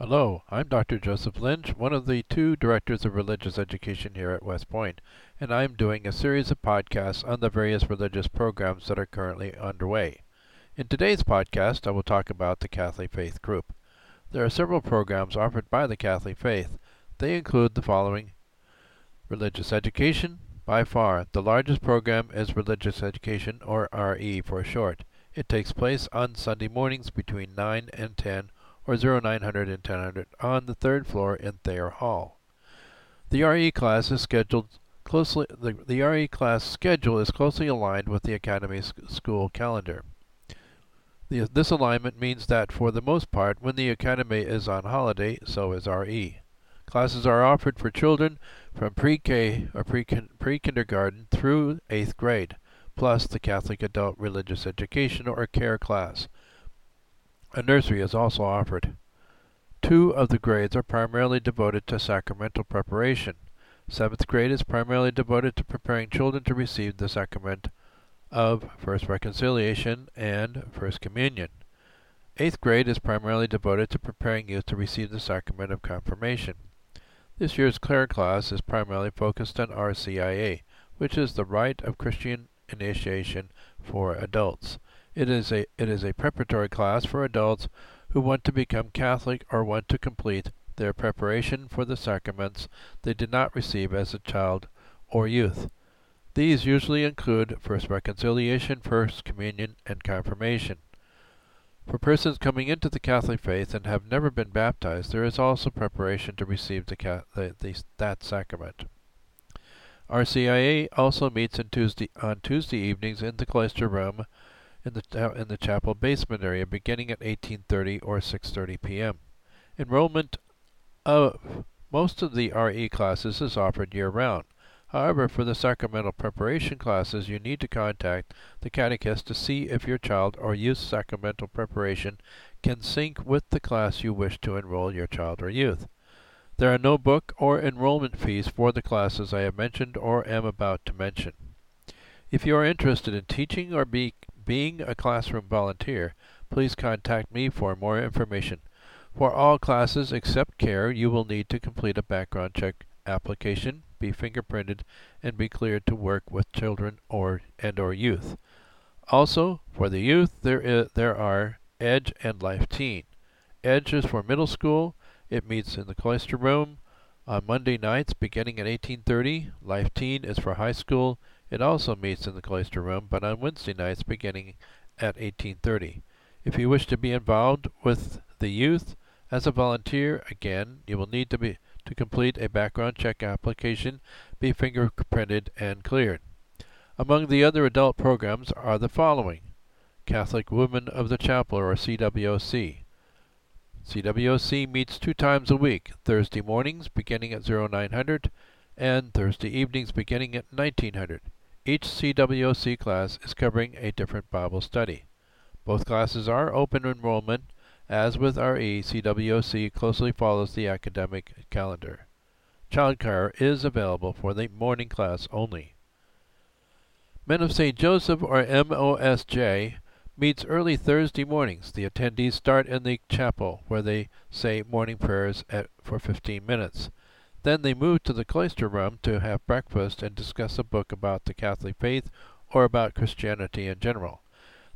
Hello, I'm Dr. Joseph Lynch, one of the two directors of religious education here at West Point, and I'm doing a series of podcasts on the various religious programs that are currently underway. In today's podcast, I will talk about the Catholic Faith Group. There are several programs offered by the Catholic Faith. They include the following Religious Education. By far, the largest program is Religious Education, or RE for short. It takes place on Sunday mornings between 9 and 10 or 0900 and 1000 on the third floor in Thayer Hall. The RE class is scheduled closely the, the RE class schedule is closely aligned with the Academy school calendar. The, this alignment means that for the most part when the Academy is on holiday, so is RE. Classes are offered for children from pre-K or pre-kindergarten through 8th grade, plus the Catholic Adult Religious Education or CARE class. A nursery is also offered. Two of the grades are primarily devoted to sacramental preparation. Seventh grade is primarily devoted to preparing children to receive the sacrament of First Reconciliation and First Communion. Eighth grade is primarily devoted to preparing youth to receive the sacrament of confirmation. This year's CARE class is primarily focused on RCIA, which is the Rite of Christian Initiation for adults. It is a it is a preparatory class for adults who want to become Catholic or want to complete their preparation for the sacraments they did not receive as a child or youth. These usually include First Reconciliation, First Communion, and Confirmation. For persons coming into the Catholic faith and have never been baptized, there is also preparation to receive the, the, the, that sacrament. RCIA also meets Tuesday, on Tuesday evenings in the cloister room in the, in the chapel basement area beginning at 18.30 or 6.30 p.m. Enrollment of most of the RE classes is offered year-round. However, for the sacramental preparation classes, you need to contact the catechist to see if your child or youth's sacramental preparation can sync with the class you wish to enroll your child or youth. There are no book or enrollment fees for the classes I have mentioned or am about to mention. If you are interested in teaching or be being a classroom volunteer, please contact me for more information. For all classes except CARE, you will need to complete a background check application, be fingerprinted, and be cleared to work with children or and or youth. Also, for the youth, there is, there are EDGE and Life Teen. EDGE is for middle school. It meets in the cloister room on Monday nights beginning at 18:30. Life Teen is for high school it also meets in the cloister room, but on Wednesday nights beginning at 1830. If you wish to be involved with the youth as a volunteer, again, you will need to be to complete a background check application, be fingerprinted and cleared. Among the other adult programs are the following: Catholic Women of the Chapel or CWOC. CWOC meets two times a week, Thursday mornings beginning at 0900 and Thursday evenings beginning at 1900. Each CWOC class is covering a different Bible study. Both classes are open enrollment. As with RE, CWOC closely follows the academic calendar. Childcare is available for the morning class only. Men of St. Joseph, or MOSJ, meets early Thursday mornings. The attendees start in the chapel, where they say morning prayers at, for 15 minutes. Then they move to the cloister room to have breakfast and discuss a book about the Catholic faith or about Christianity in general.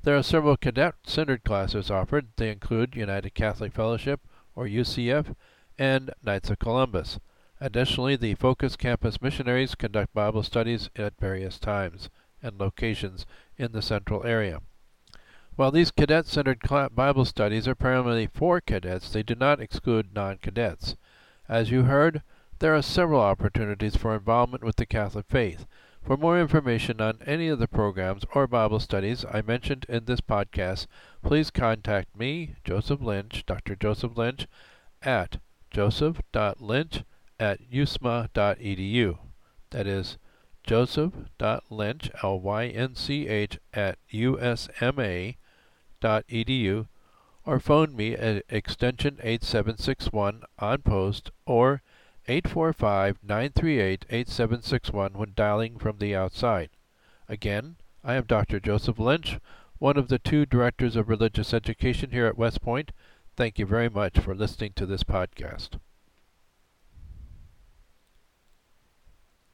There are several cadet-centered classes offered. They include United Catholic Fellowship, or UCF, and Knights of Columbus. Additionally, the Focus Campus missionaries conduct Bible studies at various times and locations in the central area. While these cadet-centered Bible studies are primarily for cadets, they do not exclude non-cadets. As you heard, there are several opportunities for involvement with the Catholic faith. For more information on any of the programs or Bible studies I mentioned in this podcast, please contact me, Joseph Lynch, Dr. Joseph Lynch, at joseph.lynch at usma.edu. That is joseph.lynch, L-Y-N-C-H, at usma.edu, or phone me at extension 8761 on post or 845-938-8761 when dialing from the outside. Again, I am Dr. Joseph Lynch, one of the two directors of religious education here at West Point. Thank you very much for listening to this podcast.